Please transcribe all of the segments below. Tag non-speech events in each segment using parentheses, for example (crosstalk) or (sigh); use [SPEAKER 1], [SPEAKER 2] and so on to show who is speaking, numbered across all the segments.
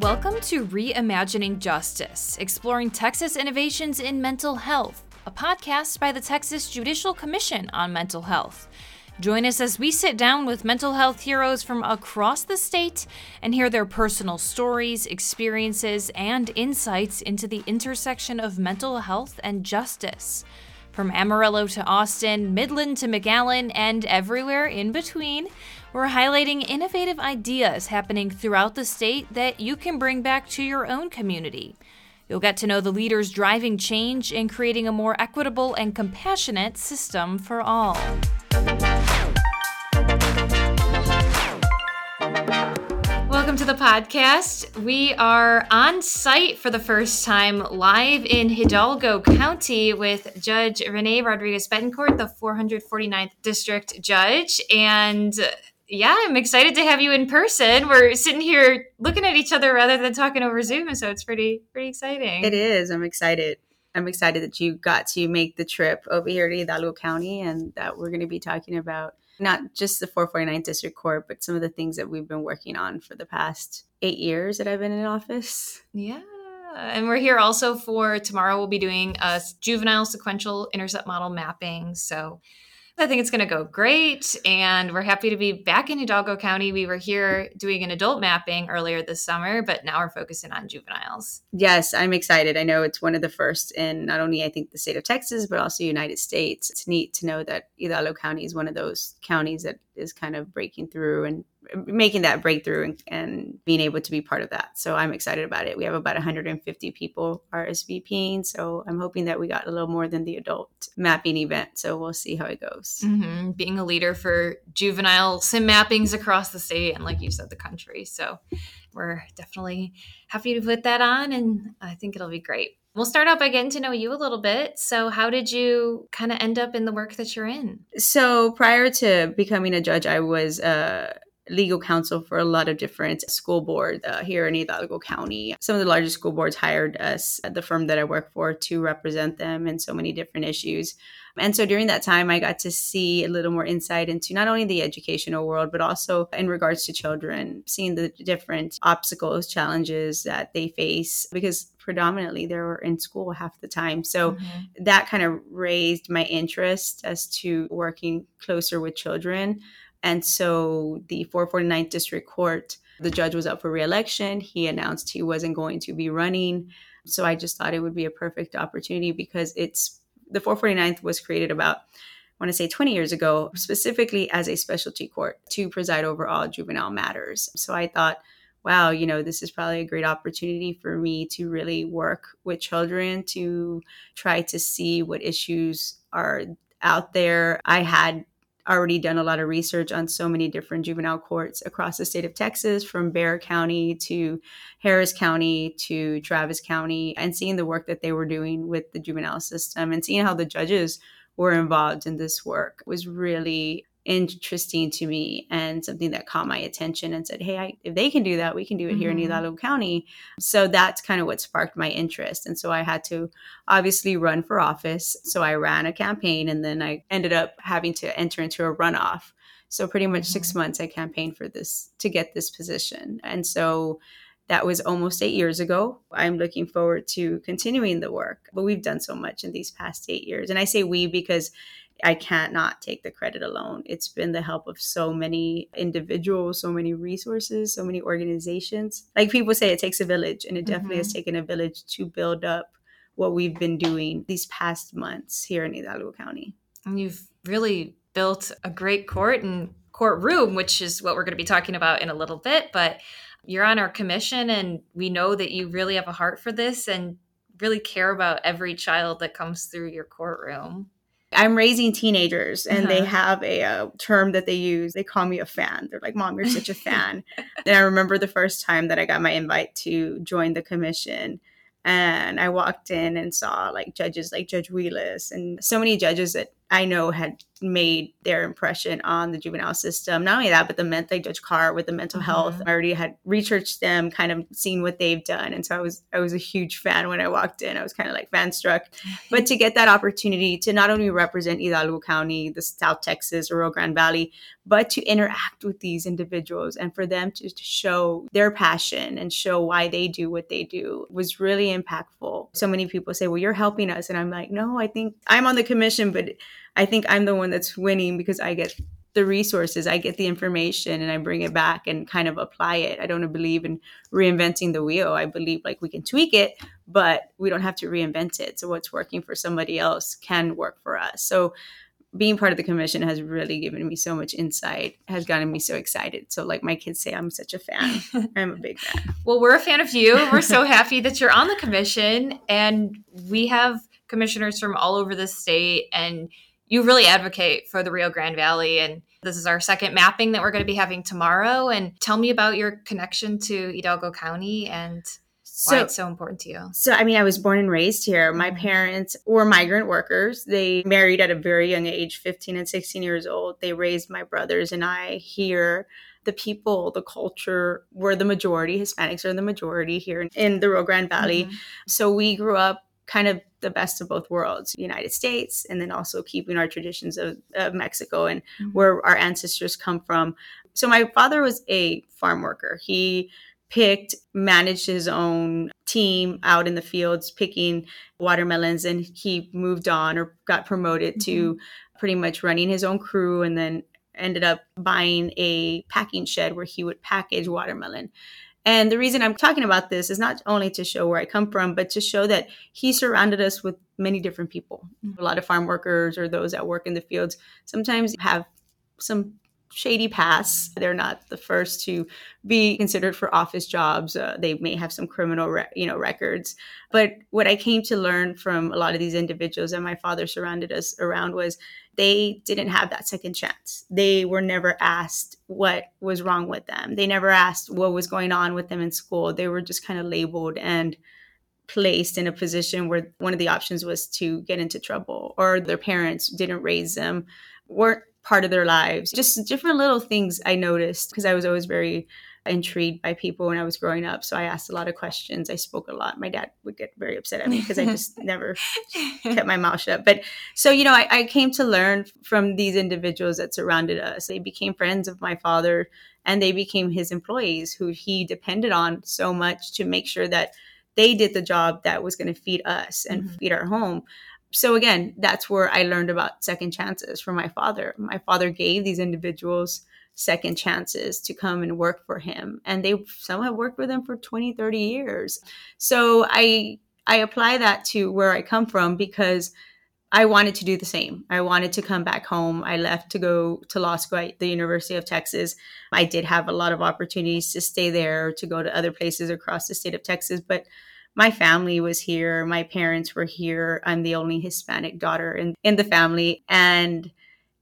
[SPEAKER 1] Welcome to Reimagining Justice, exploring Texas innovations in mental health, a podcast by the Texas Judicial Commission on Mental Health. Join us as we sit down with mental health heroes from across the state and hear their personal stories, experiences, and insights into the intersection of mental health and justice. From Amarillo to Austin, Midland to McAllen, and everywhere in between, we're highlighting innovative ideas happening throughout the state that you can bring back to your own community. You'll get to know the leaders driving change and creating a more equitable and compassionate system for all. To the podcast. We are on site for the first time live in Hidalgo County with Judge Renee Rodriguez Betancourt, the 449th District Judge. And yeah, I'm excited to have you in person. We're sitting here looking at each other rather than talking over Zoom, so it's pretty pretty exciting.
[SPEAKER 2] It is. I'm excited. I'm excited that you got to make the trip over here to Hidalgo County and that we're going to be talking about not just the 449 District Court, but some of the things that we've been working on for the past eight years that I've been in office.
[SPEAKER 1] Yeah. And we're here also for tomorrow. We'll be doing a juvenile sequential intercept model mapping. So I think it's going to go great. And we're happy to be back in Hidalgo County. We were here doing an adult mapping earlier this summer, but now we're focusing on juveniles.
[SPEAKER 2] Yes, I'm excited. I know it's one of the first in not only, I think, the state of Texas, but also United States. It's neat to know that Hidalgo County is one of those counties that is kind of breaking through and making that breakthrough and, and, being able to be part of that. So I'm excited about it. We have about 150 people RSVPing. So I'm hoping that we got a little more than the adult mapping event. So we'll see how it goes.
[SPEAKER 1] Mm-hmm. Being a leader for juvenile SIM mappings across the state and, like you said, the country. So we're definitely happy to put that on. And I think it'll be great. We'll start out by getting to know you a little bit. So, how did you kind of end up in the work that you're in?
[SPEAKER 2] So, prior to becoming a judge, I was uh, legal counsel for a lot of different school boards uh, here in Hidalgo County. Some of the largest school boards hired us at the firm that I work for to represent them in so many different issues. And so during that time, I got to see a little more insight into not only the educational world, but also in regards to children, seeing the different obstacles, challenges that they face, because predominantly they were in school half the time. So mm-hmm. that kind of raised my interest as to working closer with children. And so the 449th District Court, the judge was up for reelection. He announced he wasn't going to be running. So I just thought it would be a perfect opportunity because it's the 449th was created about, I want to say 20 years ago, specifically as a specialty court to preside over all juvenile matters. So I thought, wow, you know, this is probably a great opportunity for me to really work with children to try to see what issues are out there. I had already done a lot of research on so many different juvenile courts across the state of Texas, from Bexar County to Harris County to Travis County, and seeing the work that they were doing with the juvenile system and seeing how the judges were involved in this work was really interesting to me and something that caught my attention and said, Hey, I, if they can do that, we can do it mm-hmm. here in mm-hmm. Hidalgo County. So that's kind of what sparked my interest. And so I had to obviously run for office. So I ran a campaign and then I ended up having to enter into a runoff. So pretty much mm-hmm. six months I campaigned for this to get this position. And so that was almost eight years ago. I'm looking forward to continuing the work, but we've done so much in these past eight years. And I say we because I can't not take the credit alone. It's been the help of so many individuals, so many resources, so many organizations. Like people say, it takes a village, and it definitely mm-hmm. has taken a village to build up what we've been doing these past months here in Hidalgo County.
[SPEAKER 1] And you've really built a great court and courtroom, which is what we're going to be talking about in a little bit. But you're on our commission, and we know that you really have a heart for this and really care about every child that comes through your courtroom.
[SPEAKER 2] I'm raising teenagers and uh-huh. they have a, a, uh, term that they use. They call me a fan. They're like, Mom, you're such a (laughs) fan. and I remember the first time that I got my invite to join the commission. And I walked in and saw like judges like Judge Wheelis and so many judges that I know had made their impression on the juvenile system. Not only that, but the mental like Judge Carr with the mental mm-hmm. health. I already had researched them, kind of seen what they've done. And so I was I was a huge fan when I walked in. I was kind of like fan struck. but to get that opportunity to not only represent Hidalgo County, the South Texas or Rio Grande Valley, but to interact with these individuals and for them to, to show their passion and show why they do what they do was really impactful. So many people say, Well, you're helping us. And I'm like, No, I think I'm on the commission, but I think I'm the one that's winning because I get the resources, I get the information and I bring it back and kind of apply it. I don't believe in reinventing the wheel. I believe like we can tweak it, but we don't have to reinvent it. So what's working for somebody else can work for us. So being part of the commission has really given me so much insight, has gotten me so excited. So, like my kids say, I'm such a fan. (laughs) I'm a big fan.
[SPEAKER 1] well, we're a fan of you. We're so happy that you're on the commission, and we have commissioners from all over the state and you really advocate for the Rio Grande Valley. And this is our second mapping that we're going to be having tomorrow. And tell me about your connection to Hidalgo County and so, why it's so important to you.
[SPEAKER 2] So, I mean, I was born and raised here. My mm-hmm. parents were migrant workers. They married at a very young age, 15 and 16 years old. They raised my brothers and I here. The people, the culture were the majority. Hispanics are the majority here in the Rio Grande Valley. Mm-hmm. So we grew up kind of the best of both worlds united states and then also keeping our traditions of, of mexico and mm-hmm. where our ancestors come from so my father was a farm worker he picked managed his own team out in the fields picking watermelons and he moved on or got promoted mm-hmm. to pretty much running his own crew and then ended up buying a packing shed where he would package watermelon and the reason I'm talking about this is not only to show where I come from, but to show that he surrounded us with many different people. A lot of farm workers or those that work in the fields sometimes have some shady past. They're not the first to be considered for office jobs. Uh, they may have some criminal, re- you know, records. But what I came to learn from a lot of these individuals that my father surrounded us around was they didn't have that second chance. They were never asked what was wrong with them. They never asked what was going on with them in school. They were just kind of labeled and placed in a position where one of the options was to get into trouble or their parents didn't raise them weren't part of their lives. Just different little things I noticed because I was always very intrigued by people when I was growing up. So I asked a lot of questions. I spoke a lot. My dad would get very upset at me because I (laughs) just never kept my mouth shut. But so, you know, I, I, came to learn from these individuals that surrounded us. They became friends of my father and they became his employees who he depended on so much to make sure that they did the job that was going to feed us and mm-hmm. feed our home so again, that's where I learned about second chances from my father. My father gave these individuals second chances to come and work for him. And they some have worked with him for 20 30 years. So i i apply that to where i come from because i wanted to do the same. I wanted to come back home. I left to go to law school at the university of texas. I did have a lot of opportunities to stay there to go to other places across the state of texas but my family was here, my parents were here. I'm the only Hispanic daughter in, in the family. And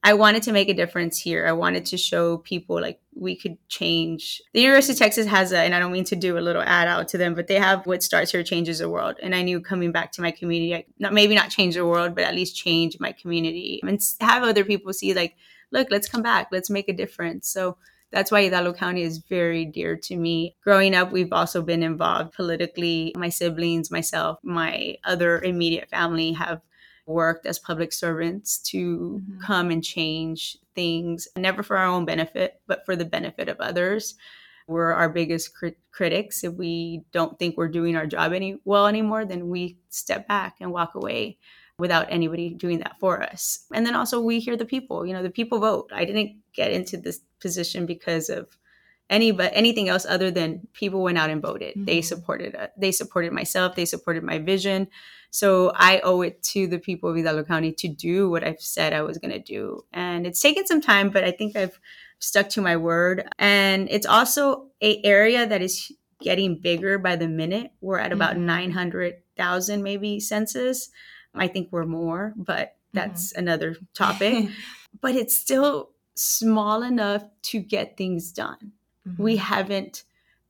[SPEAKER 2] I wanted to make a difference here. I wanted to show people like we could change. The University of Texas has a, and I don't mean to do a little ad out to them, but they have what starts here changes the world. And I knew coming back to my community, I, not maybe not change the world, but at least change my community and have other people see like, look, let's come back, let's make a difference. So that's why Hidalgo County is very dear to me. Growing up, we've also been involved politically. My siblings, myself, my other immediate family have worked as public servants to mm-hmm. come and change things, never for our own benefit, but for the benefit of others. We're our biggest crit- critics. If we don't think we're doing our job any well anymore, then we step back and walk away without anybody doing that for us. And then also we hear the people, you know, the people vote. I didn't get into this position because of any but anything else other than people went out and voted. Mm-hmm. They supported it. They supported myself. They supported my vision. So I owe it to the people of Hidalgo County to do what I've said I was going to do. And it's taken some time, but I think I've stuck to my word. And it's also a area that is getting bigger by the minute. We're at about mm-hmm. 900,000 maybe census. I think we're more, but that's mm-hmm. another topic. (laughs) but it's still small enough to get things done. Mm-hmm. We haven't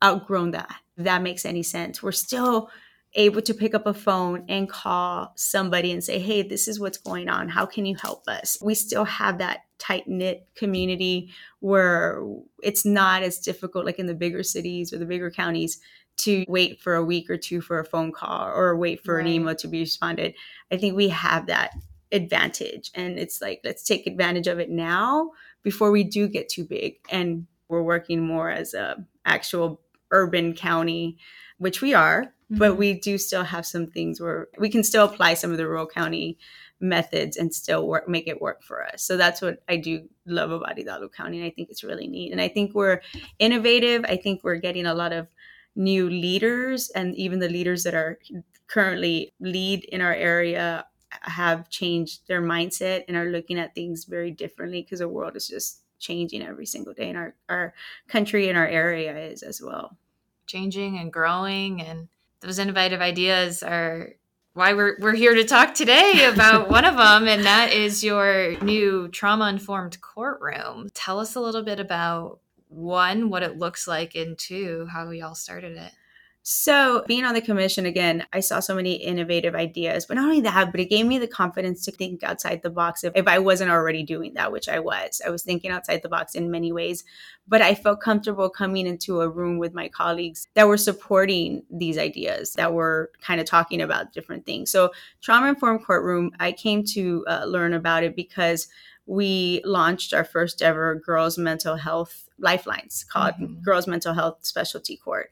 [SPEAKER 2] outgrown that. If that makes any sense. We're still able to pick up a phone and call somebody and say, hey, this is what's going on. How can you help us? We still have that tight knit community where it's not as difficult, like in the bigger cities or the bigger counties, to wait for a week or two for a phone call or wait for right. an email to be responded. I think we have that advantage. And it's like, let's take advantage of it now before we do get too big. And we're working more as a actual urban county, which we are, mm-hmm. but we do still have some things where we can still apply some of the rural county methods and still work make it work for us. So that's what I do love about Hidalgo County. And I think it's really neat. And I think we're innovative. I think we're getting a lot of new leaders and even the leaders that are currently lead in our area have changed their mindset and are looking at things very differently because the world is just changing every single day and our, our country and our area is as well
[SPEAKER 1] changing and growing and those innovative ideas are why we're, we're here to talk today (laughs) about one of them and that is your new trauma informed courtroom. Tell us a little bit about one what it looks like and two how we all started it
[SPEAKER 2] so, being on the commission again, I saw so many innovative ideas, but not only that, but it gave me the confidence to think outside the box if, if I wasn't already doing that, which I was. I was thinking outside the box in many ways, but I felt comfortable coming into a room with my colleagues that were supporting these ideas, that were kind of talking about different things. So, Trauma Informed Courtroom, I came to uh, learn about it because we launched our first ever girls mental health lifelines called mm-hmm. Girls Mental Health Specialty Court.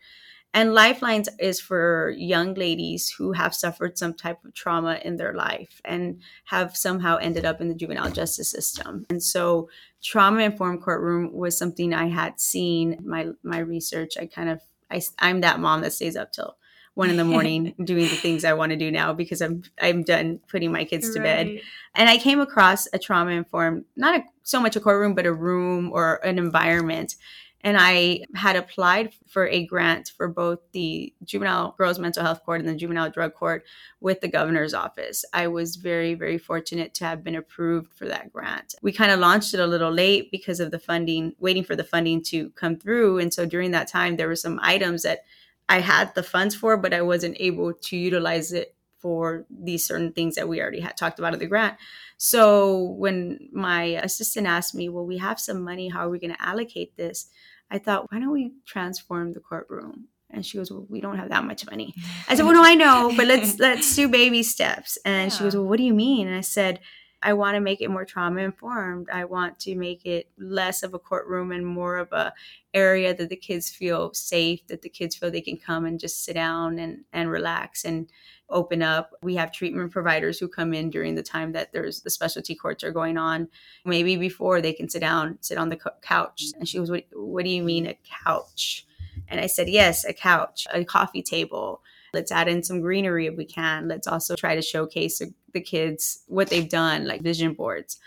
[SPEAKER 2] And Lifelines is for young ladies who have suffered some type of trauma in their life and have somehow ended up in the juvenile justice system. And so trauma informed courtroom was something I had seen my my research. I kind of I, I'm that mom that stays up till one in the morning (laughs) doing the things I want to do now because I'm I'm done putting my kids to right. bed. And I came across a trauma informed, not a, so much a courtroom, but a room or an environment and I had applied for a grant for both the Juvenile Girls Mental Health Court and the Juvenile Drug Court with the governor's office. I was very, very fortunate to have been approved for that grant. We kind of launched it a little late because of the funding, waiting for the funding to come through. And so during that time, there were some items that I had the funds for, but I wasn't able to utilize it for these certain things that we already had talked about in the grant. So when my assistant asked me, Well, we have some money, how are we going to allocate this? I thought, why don't we transform the courtroom? And she goes, well, we don't have that much money. I said, (laughs) well, no, I know, but let's (laughs) let's do baby steps. And yeah. she goes, well, what do you mean? And I said, I want to make it more trauma informed. I want to make it less of a courtroom and more of a area that the kids feel safe, that the kids feel they can come and just sit down and, and relax and open up. We have treatment providers who come in during the time that there's the specialty courts are going on. Maybe before they can sit down, sit on the couch. And she was, what, what do you mean a couch? And I said, yes, a couch, a coffee table. Let's add in some greenery if we can. Let's also try to showcase the kids what they've done, like vision boards.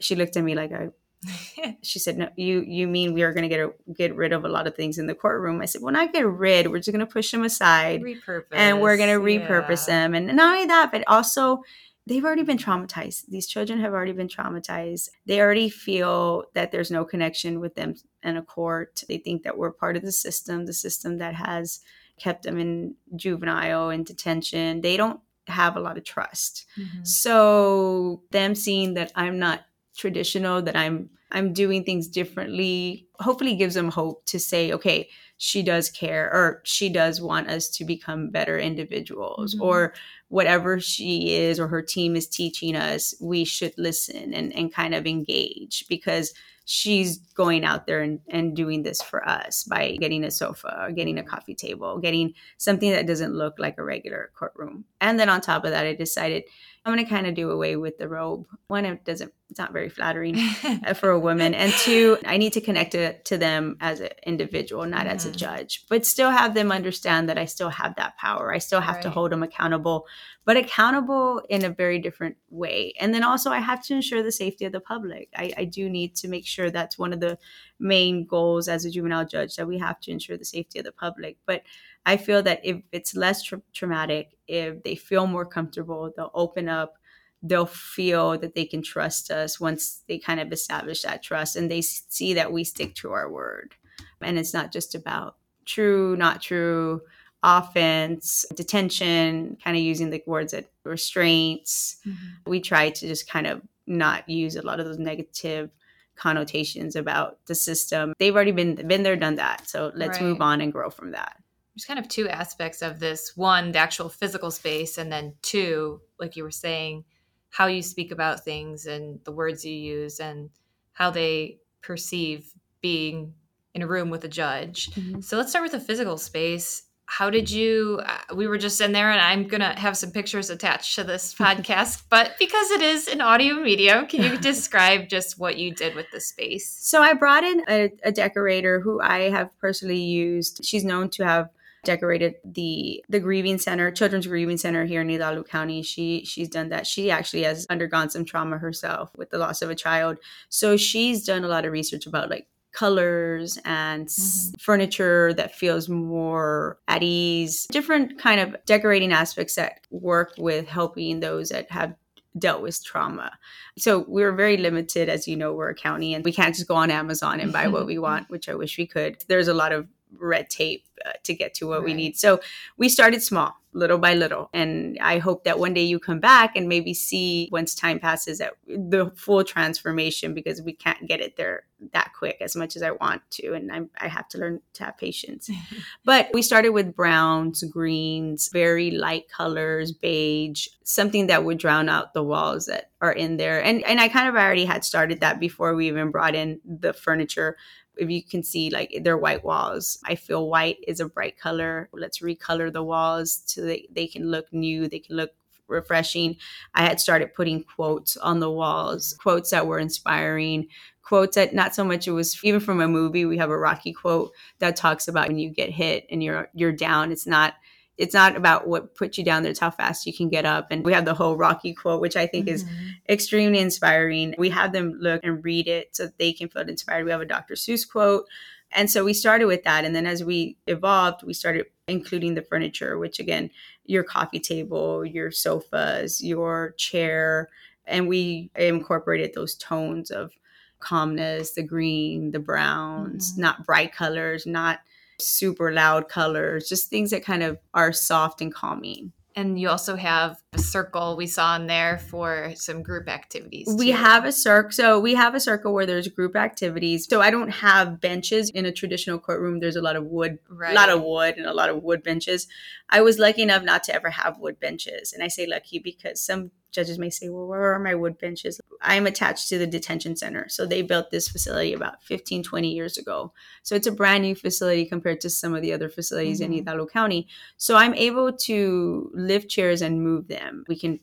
[SPEAKER 2] She looked at me like I (laughs) she said, "No, you you mean we are going to get a, get rid of a lot of things in the courtroom?" I said, "Well, not get rid. We're just going to push them aside, repurpose, and we're going to repurpose yeah. them. And not only that, but also." They've already been traumatized. These children have already been traumatized. They already feel that there's no connection with them in a court. They think that we're part of the system, the system that has kept them in juvenile and detention. They don't have a lot of trust. Mm-hmm. So them seeing that I'm not traditional that i'm i'm doing things differently hopefully gives them hope to say okay she does care or she does want us to become better individuals mm-hmm. or whatever she is or her team is teaching us we should listen and, and kind of engage because she's going out there and, and doing this for us by getting a sofa or getting a coffee table getting something that doesn't look like a regular courtroom and then on top of that i decided I'm going to kind of do away with the robe. One, it doesn't, it's not very flattering uh, for a woman. And (laughs) two, I need to connect to, to them as an individual, not as a mm-hmm. judge, but still have them understand that I still have that power. I still have right. to hold them accountable, but accountable in a very different way. And then also, I have to ensure the safety of the public. I, I do need to make sure that's one of the main goals as a juvenile judge that we have to ensure the safety of the public. But I feel that if it's less tra- traumatic, if they feel more comfortable, they'll open up. They'll feel that they can trust us once they kind of establish that trust and they see that we stick to our word. And it's not just about true, not true, offense, detention, kind of using the words that restraints. Mm-hmm. We try to just kind of not use a lot of those negative connotations about the system. They've already been been there, done that. So let's right. move on and grow from that.
[SPEAKER 1] There's kind of two aspects of this. One, the actual physical space, and then two, like you were saying, how you speak about things and the words you use and how they perceive being in a room with a judge. Mm-hmm. So let's start with the physical space how did you uh, we were just in there and i'm gonna have some pictures attached to this (laughs) podcast but because it is an audio medium can you (laughs) describe just what you did with the space?
[SPEAKER 2] So i brought in a, a decorator who i have personally used. She's known to have decorated the the grieving center children's grieving center here in Hidalgo County. She she's done that. She actually has undergone some trauma herself with the loss of a child. So she's done a lot of research about like colors and mm-hmm. furniture that feels more at ease different kind of decorating aspects that work with helping those that have dealt with trauma. So we're very limited, as you know, we're a county and we can't just go on Amazon and buy what we (laughs) want, which I wish we could. There's a lot of red tape uh, to get to what right. we need. So we started small, little by little. And I hope that one day you come back and maybe see once time passes that the full transformation because we can't get it there that quick as much as I want to. And I'm, i have to learn to have patience. (laughs) but we started with browns, greens, very light colors, beige, something that would drown out the walls that are in there. And, and I kind of already had started that before we even brought in the furniture if you can see like their white walls. I feel white is a bright color. Let's recolor the walls so they, they can look new they can look refreshing. I had started putting quotes on the walls quotes that were inspiring quotes that not so much it was even from a movie we have a rocky quote that talks about when you get hit and you're you're down it's not it's not about what put you down there, it's how fast you can get up. And we have the whole Rocky quote, which I think mm-hmm. is extremely inspiring. We have them look and read it so they can feel inspired. We have a Dr. Seuss quote. And so we started with that. And then as we evolved, we started including the furniture, which again, your coffee table, your sofas, your chair. And we incorporated those tones of calmness, the green, the browns, mm-hmm. not bright colors, not super loud colors, just things that kind of are soft and calming.
[SPEAKER 1] And you also have a circle we saw in there for some group activities.
[SPEAKER 2] Too. We have a circle. So we have a circle where there's group activities. So I don't have benches in a traditional courtroom. There's a lot of wood, right. a lot of wood and a lot of wood benches. I was lucky enough not to ever have wood benches. And I say lucky because some judges may say, well, where are my wood benches? I'm attached to the detention center. So they built this facility about 15, 20 years ago. So it's a brand new facility compared to some of the other facilities mm-hmm. in Hidalgo County. So I'm able to lift chairs and move them. We can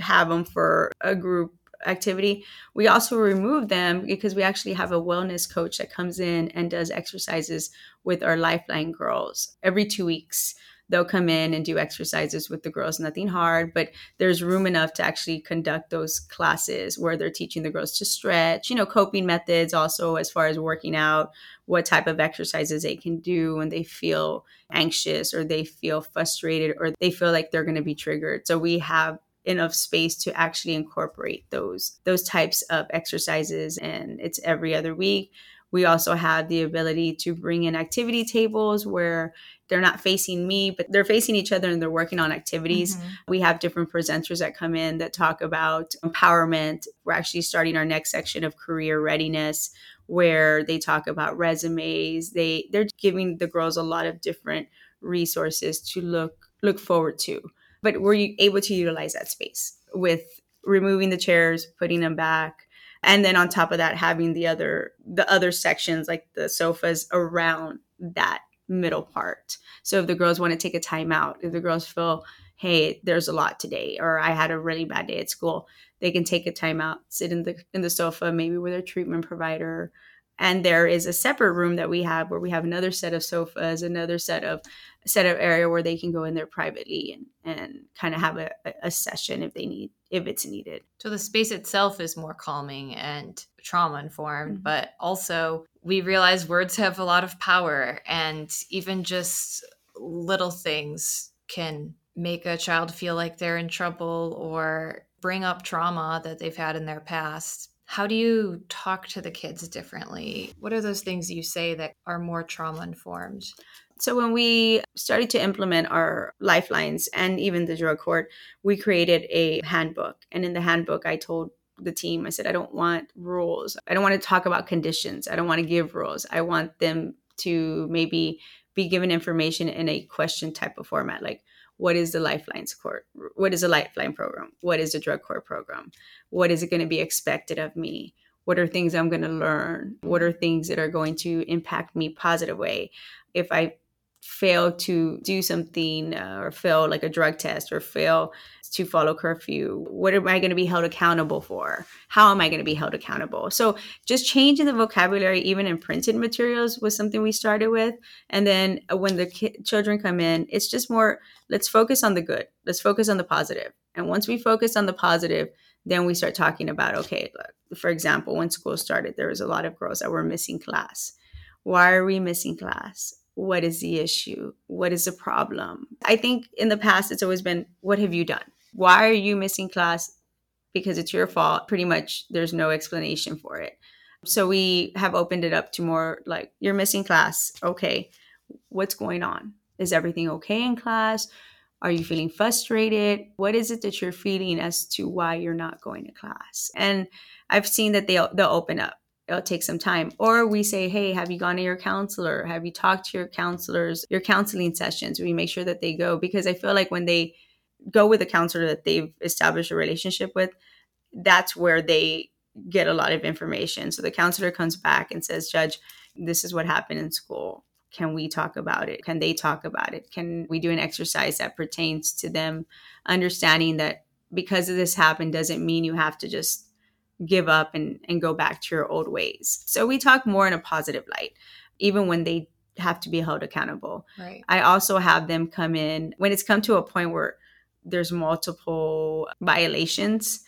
[SPEAKER 2] have them for a group activity. We also remove them because we actually have a wellness coach that comes in and does exercises with our Lifeline girls every two weeks they'll come in and do exercises with the girls, nothing hard, but there's room enough to actually conduct those classes where they're teaching the girls to stretch, you know, coping methods also as far as working out, what type of exercises they can do when they feel anxious or they feel frustrated or they feel like they're going to be triggered. So we have enough space to actually incorporate those those types of exercises and it's every other week we also have the ability to bring in activity tables where they're not facing me, but they're facing each other and they're working on activities. Mm-hmm. We have different presenters that come in that talk about empowerment. We're actually starting our next section of career readiness where they talk about resumes. They they're giving the girls a lot of different resources to look look forward to. But we were you able to utilize that space with removing the chairs, putting them back, and then on top of that having the other the other sections like the sofas around that middle part. So if the girls want to take a time out if the girls feel hey there's a lot today or i had a really bad day at school they can take a time out sit in the in the sofa maybe with their treatment provider and there is a separate room that we have where we have another set of sofas another set of set of area where they can go in there privately and and kind of have a, a session if they need if it's needed
[SPEAKER 1] so the space itself is more calming and trauma informed mm-hmm. but also we realize words have a lot of power and even just little things can make a child feel like they're in trouble or bring up trauma that they've had in their past How do you talk to the kids differently? What are those things you say that are more trauma informed?
[SPEAKER 2] So when we started to implement our lifelines and even the drug court, we created a handbook. And in the handbook, I told the team, I said, I don't want rules. I don't want to talk about conditions. I don't want to give rules. I want them to maybe be given information in a question type of format, like what is the lifelines court? What is a lifeline program? What is a drug court program? What is it going to be expected of me? What are things I'm going to learn? What are things that are going to impact me positive way? If I fail to do something uh, or fail like a drug test or fail to follow curfew what am i going to be held accountable for? How am i going to be held accountable? So just changing the vocabulary even in printed materials was something we started with. And then uh, when the ki- children come in it's just more let's focus on the good. Let's focus on the positive. And once we focus on the positive then we start talking about okay look, for example when school started there was a lot of girls that were missing class. Why are we missing class what is the issue? What is the problem? I think in the past, it's always been, what have you done? Why are you missing class? Because it's your fault. Pretty much, there's no explanation for it. So we have opened it up to more like, you're missing class. Okay, what's going on? Is everything okay in class? Are you feeling frustrated? What is it that you're feeling as to why you're not going to class? And I've seen that they'll they'll open up it'll take some time. Or we say, hey, have you gone to your counselor? Have you talked to your counselors, your counseling sessions? We make sure that they go because I feel like when they go with a counselor that they've established a relationship with, that's where they get a lot of information. So the counselor comes back and says, Judge, this is what happened in school. Can we talk about it? Can they talk about it? Can we do an exercise that pertains to them understanding that because of this happened doesn't mean you have to just give up and, and go back to your old ways. So we talk more in a positive light, even when they have to be held accountable.
[SPEAKER 1] Right.
[SPEAKER 2] I also have them come in when it's come to a point where there's multiple violations.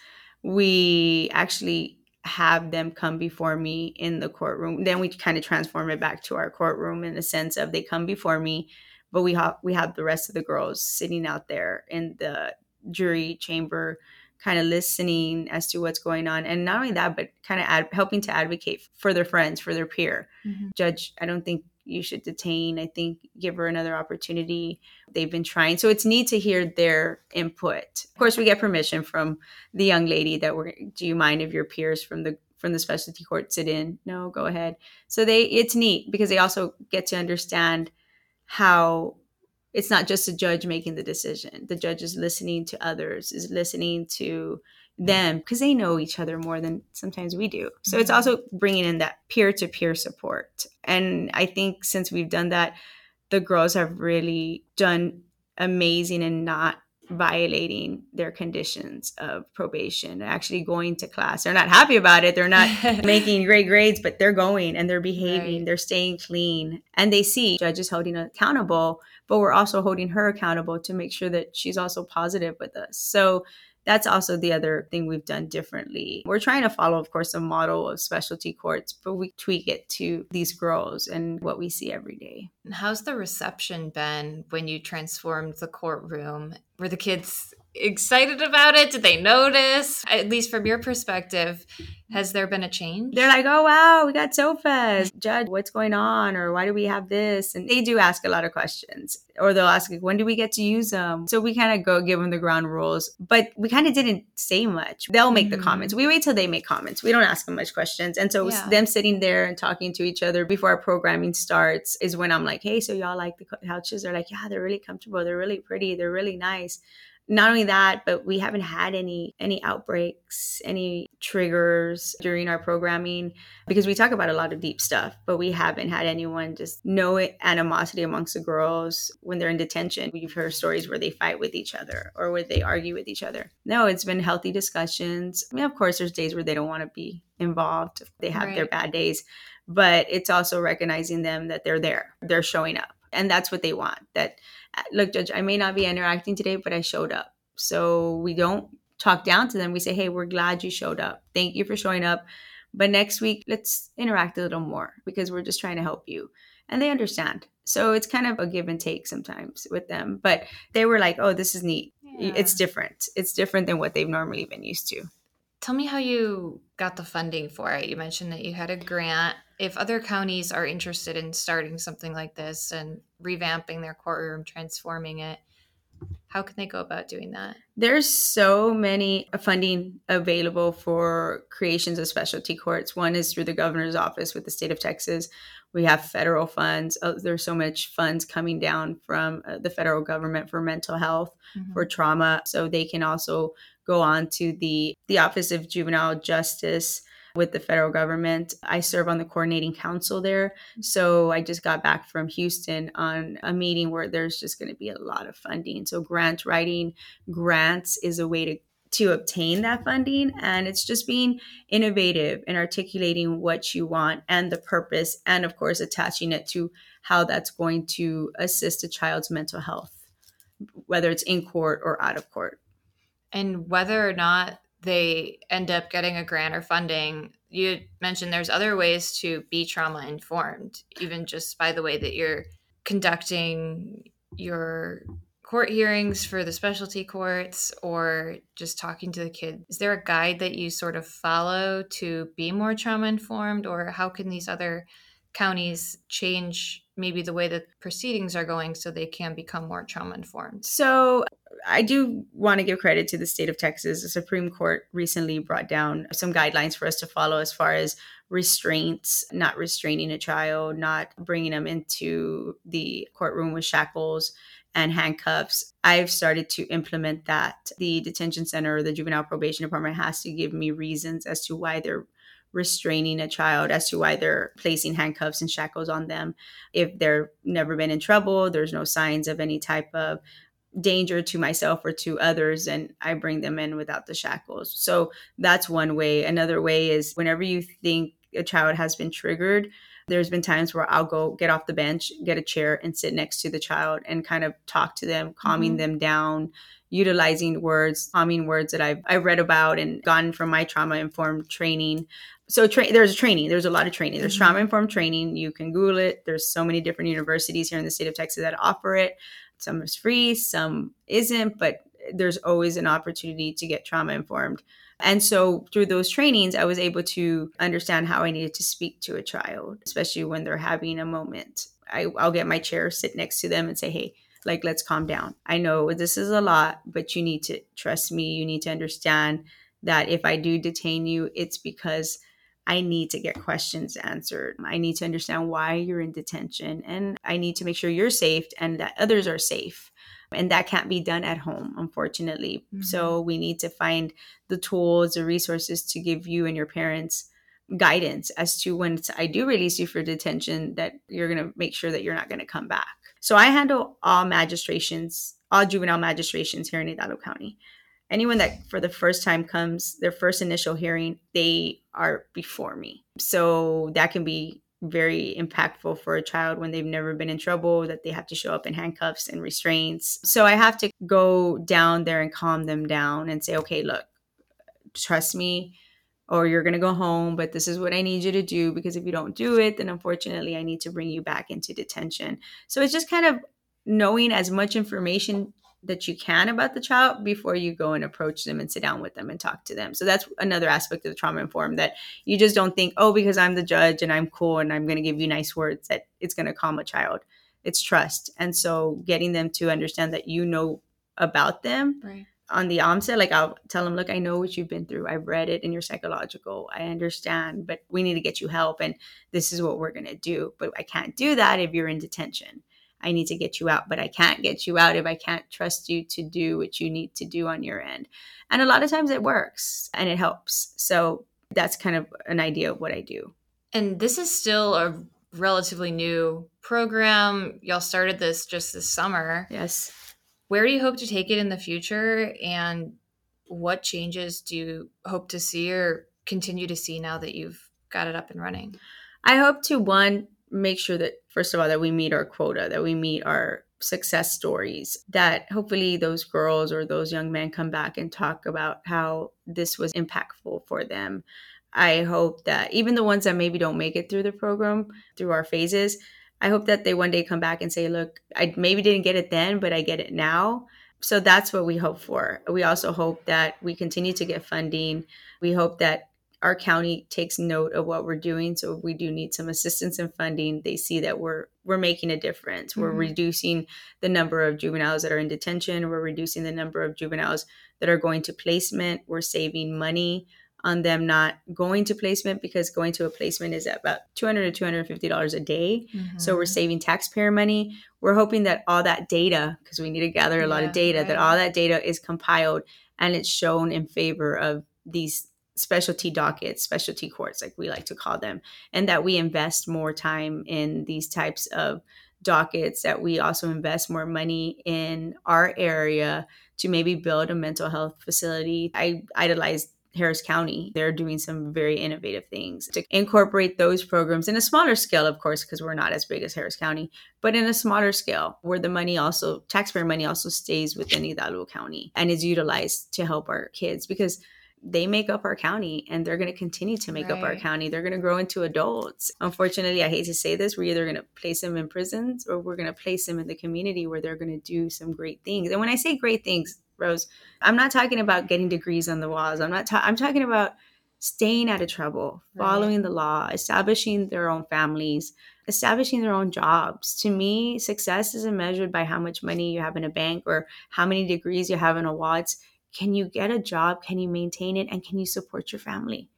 [SPEAKER 2] We actually have them come before me in the courtroom. Then we kind of transform it back to our courtroom in the sense of they come before me, but we have we have the rest of the girls sitting out there in the jury chamber kind of listening as to what's going on and not only that but kind of ad- helping to advocate for their friends for their peer. Mm-hmm. judge i don't think you should detain i think give her another opportunity. They've been trying so it's neat to hear their input. Of course we get permission from the young lady that we're do you mind if your peers from the from the specialty court sit in? No go ahead. So they it's neat because they also get to understand how it's not just a judge making the decision. The judge is listening to others, is listening to them because they know each other more than sometimes we do. So it's mm-hmm. also bringing in that peer to peer support. And I think since we've done that, the girls have really done amazing and not violating their conditions of probation. Actually going to class. They're not happy about it. They're not (laughs) making great grades but they're going and they're behaving. Right. they're staying clean. And they see judges holding accountable but we're also holding her accountable to make sure that she's also positive with us. So that's also the other thing we've done differently. We're trying to follow, of course, a model of specialty courts, but we tweak it to these girls and what we see every day.
[SPEAKER 1] And how's the reception been when you transformed the courtroom? Were the kids excited about it? Did they notice? At least from your perspective, has there been a change?
[SPEAKER 2] They're like, oh, wow, we got sofas. Judge, what's going on? Or why do we have this? And they do ask a lot of questions. Or they'll ask, when do we get to use them? So we kind of go give them the ground rules, but we kind of didn't say much. They'll make mm-hmm. the comments. We wait till they make comments. We don't ask them much questions. And so yeah. them sitting there and talking to each other before our programming starts is when I'm like, hey, so y'all like the couches? They're like, yeah, they're really comfortable. They're really pretty. They're really nice not only that but we haven't had any any outbreaks any triggers during our programming because we talk about a lot of deep stuff but we haven't had anyone just no animosity amongst the girls when they're in detention. We've heard stories where they fight with each other or where they argue with each other. No it's been healthy discussions. I mean of course there's days where they don't want to be involved. They have right. their bad days but it's also recognizing them that they're there. They're showing up and that's what they want that look, Judge, I may not be interacting today, but I showed up. So we don't talk down to them. We say, hey, we're glad you showed up. Thank you for showing up. But next week, let's interact a little more because we're just trying to help you. And they understand. So it's kind of a give and take sometimes with them. But they were like, oh, this is neat. Yeah. It's different. It's different than what they've normally been used to
[SPEAKER 1] Tell me how you got the funding for it. You mentioned that you had a grant. If other counties are interested in starting something like this and revamping their courtroom, transforming it, how can they go about doing that?
[SPEAKER 2] There's so many uh, funding available for creations of specialty courts. One is through the governor's office with the state of Texas. We have federal funds. Oh, there's so much funds coming down from uh, the federal government for mental health, mm-hmm. for trauma. So they can also go on to the the Office of Juvenile Justice with the federal government. I serve on the coordinating council there. So I just got back from Houston on a meeting where there's just going to be a lot of funding. So grant writing grants is a way to to obtain that funding and it's just being innovative and articulating what you want and the purpose and of course attaching it to how that's going to assist a child's mental health whether it's in court or out of court.
[SPEAKER 1] And whether or not they end up getting a grant or funding, you mentioned there's other ways to be trauma informed, even just by the way that you're conducting your court hearings for the specialty courts or just talking to the kid. Is there a guide that you sort of follow to be more trauma informed, or how can these other counties change maybe the way that proceedings are going so they can become more trauma informed?
[SPEAKER 2] So, I do want to give credit to the state of Texas. The Supreme Court recently brought down some guidelines for us to follow as far as restraints, not restraining a child, not bringing them into the courtroom with shackles and handcuffs. I've started to implement that. The detention center or the juvenile probation department has to give me reasons as to why they're restraining a child as to why they're placing handcuffs and shackles on them. If they've never been in trouble, there's no signs of any type of danger to myself or to others, and I bring them in without the shackles. So that's one way. Another way is whenever you think a child has been triggered, there's been times where I'll go get off the bench, get a chair, and sit next to the child and kind of talk to them, calming mm-hmm. them down, utilizing words, calming words that I've, I've read about and gotten from my trauma informed training. So tra- there's training there's a lot of training. There's mm-hmm. trauma informed training. You can google it. There's so many different universities here in the state of texas that offer it. Some is free some isn't but there's always an opportunity to get trauma informed and so through those trainings i was able to understand how i needed to speak to a child especially when they're having a moment I, i'll get my chair sit next to them and say hey like let's calm down i know this is a lot but you need to trust me you need to understand that if i do detain you it's because I need to get questions answered. I need to understand why you're in detention and I need to make sure you're safe and that others are safe. And that can't be done at home, unfortunately. Mm-hmm. So we need to find the tools, the resources to give you and your parents guidance as to when I do release you for detention, that you're going to make sure that you're not going to come back. So I handle all magistrations, all juvenile magistrations here in Hidalgo County anyone that for the first time comes their first initial hearing they are before me so that can be very impactful for a child when they've never been in trouble that they have to show up in handcuffs and restraints. So i have to go down there and calm them down and say okay look trust me or you're going to go home but this is what i need you to do because if you don't do it then unfortunately i need to bring you back into detention. So it's just kind of knowing as much information that you can about the child before you go and approach them and sit down with them and talk to them. So that's another aspect of the trauma informed that you just don't think, oh, because I'm the judge and I'm cool and I'm going to give you nice words that it's going to calm a child. It's trust. And so getting them to understand that you know about them. Right. On the onset, like I'll tell them, look, I know what you've been through. I've read it in your psychological. I understand, but we need to get you help. And this is what we're going to do. But I can't do that if you're in detention. I need to get you out, but I can't get you out if I can't trust you to do what you need to do on your end. And a lot of times it works and it helps. So that's kind of an idea of what I do.
[SPEAKER 1] And this is still a relatively new program. Y'all started this just this summer.
[SPEAKER 2] Yes.
[SPEAKER 1] Where do you hope to take it in the future? And what changes do you hope to see or continue to see now that you've got it up and running?
[SPEAKER 2] I hope to one make sure that first of all that we meet our quota that we meet our success stories that hopefully those girls or those young men come back and talk about how this was impactful for them i hope that even the ones that maybe don't make it through the program through our phases i hope that they one day come back and say look i maybe didn't get it then but i get it now So that's what we hope for. We also hope that we continue to get funding. We hope that our county takes note of what we're doing. So if we do need some assistance and funding, they see that we're we're making a difference. Mm-hmm. We're reducing the number of juveniles that are in detention. We're reducing the number of juveniles that are going to placement. We're saving money on them not going to placement because going to a placement is about 200 to 250 dollars a day mm-hmm. so we're saving taxpayer money we're hoping that all that data because we need to gather a yeah, lot of data right. that all that data is compiled and it's shown in favor of these specialty dockets specialty courts like we like to call them and that we invest more time in these types of dockets that we also invest more money in our area to maybe build a mental health facility i idolize Harris County. They're doing some very innovative things to incorporate those programs in a smaller scale, of course, because we're not as big as Harris County, but in a smaller scale where the money also, taxpayer money also stays within Hidalgo County and is utilized to help our kids because they make up our county and they're going to continue to make right. up our county. They're going to grow into adults. Unfortunately, I hate to say this, we're either going to place them in prisons or we're going to place them in the community where they're going to do some great things. And when I say great things, Rose. I'm not talking about getting degrees on the walls. I'm not. Ta- I'm talking about staying out of trouble, following right. the law, establishing their own families, establishing their own jobs. To me, success isn't measured by how much money you have in a bank or how many degrees you have in a wall. It's can you get a job? Can you maintain it? And can you support your family?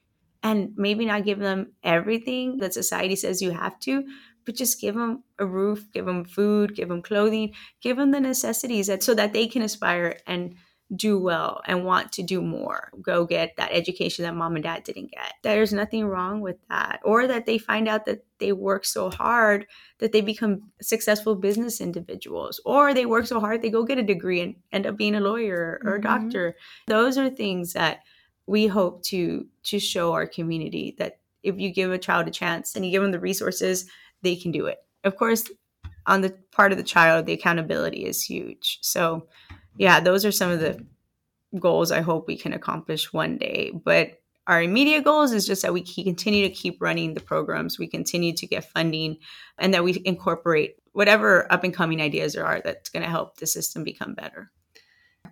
[SPEAKER 2] And maybe not give them everything that society says you have to, but just give them a roof, give them food, give them clothing, give them the necessities that, so that they can aspire and do well and want to do more. Go get that education that mom and dad didn't get. There's nothing wrong with that. Or that they find out that they work so hard that they become successful business individuals. Or they work so hard they go get a degree and end up being a lawyer or mm-hmm. a doctor. Those are things that we hope to to show our community that if you give a child a chance and you give them the resources they can do it. Of course, on the part of the child, the accountability is huge. So, yeah, those are some of the goals I hope we can accomplish one day. But our immediate goals is just that we continue to keep running the programs, we continue to get funding, and that we incorporate whatever up and coming ideas there are that's going to help the system become better.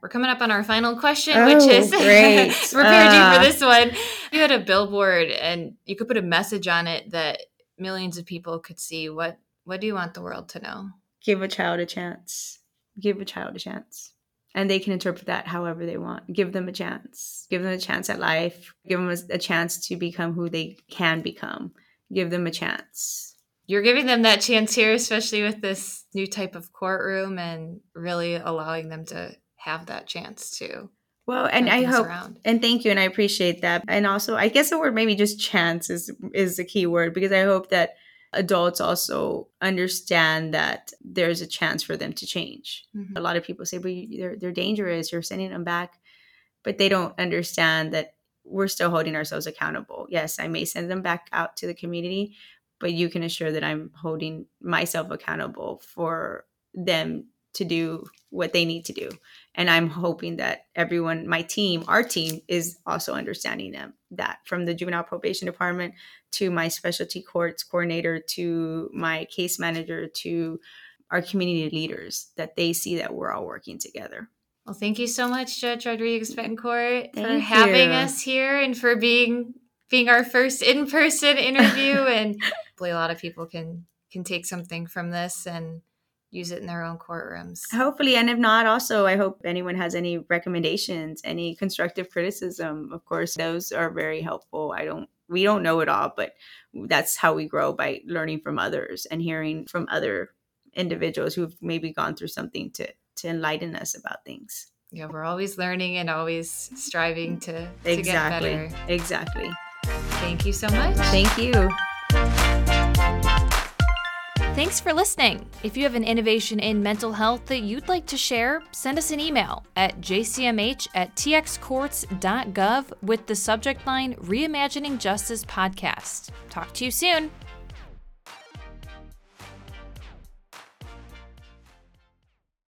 [SPEAKER 1] We're coming up on our final question, oh, which is (laughs) (laughs) prepared uh, you for this one. You had a billboard and you could put a message on it that millions of people could see what what do you want the world to know
[SPEAKER 2] give a child a chance give a child a chance and they can interpret that however they want. Give them a chance. Give them a chance at life. Give them a, a chance to become who they can become. Give them a chance.
[SPEAKER 1] You're giving them that chance here especially with this new type of courtroom and really allowing them to have that chance to
[SPEAKER 2] well, and I hope around. and thank you, and I appreciate that. And also, I guess the word maybe just chance is is the key word because I hope that adults also understand that there's a chance for them to change. Mm-hmm. A lot of people say, "But they're they're dangerous. You're sending them back," but they don't understand that we're still holding ourselves accountable. Yes, I may send them back out to the community, but you can assure that I'm holding myself accountable for them to do what they need to do. And I'm hoping that everyone, my team, our team is also understanding them that from the juvenile probation department to my specialty courts coordinator to my case manager to our community leaders that they see that we're all working together.
[SPEAKER 1] Well, thank you so much, Judge Rodriguez Betancourt, for having us here and for being being our first in-person interview. (laughs) and hopefully, a lot of people can can take something from this and use it in their own courtrooms.
[SPEAKER 2] Hopefully, and if not, also I hope anyone has any recommendations, any constructive criticism. Of course, those are very helpful. I don't we don't know it all, but that's how we grow by learning from others and hearing from other individuals who've maybe gone through something to to enlighten us about things.
[SPEAKER 1] Yeah, we're always learning and always striving to, to
[SPEAKER 2] exactly.
[SPEAKER 1] get better.
[SPEAKER 2] Exactly.
[SPEAKER 1] Thank you so much.
[SPEAKER 2] Thank you.
[SPEAKER 1] Thanks for listening. If you have an innovation in mental health that you'd like to share, send us an email at jcmh at txcourts.gov with the subject line Reimagining Justice Podcast. Talk to you soon.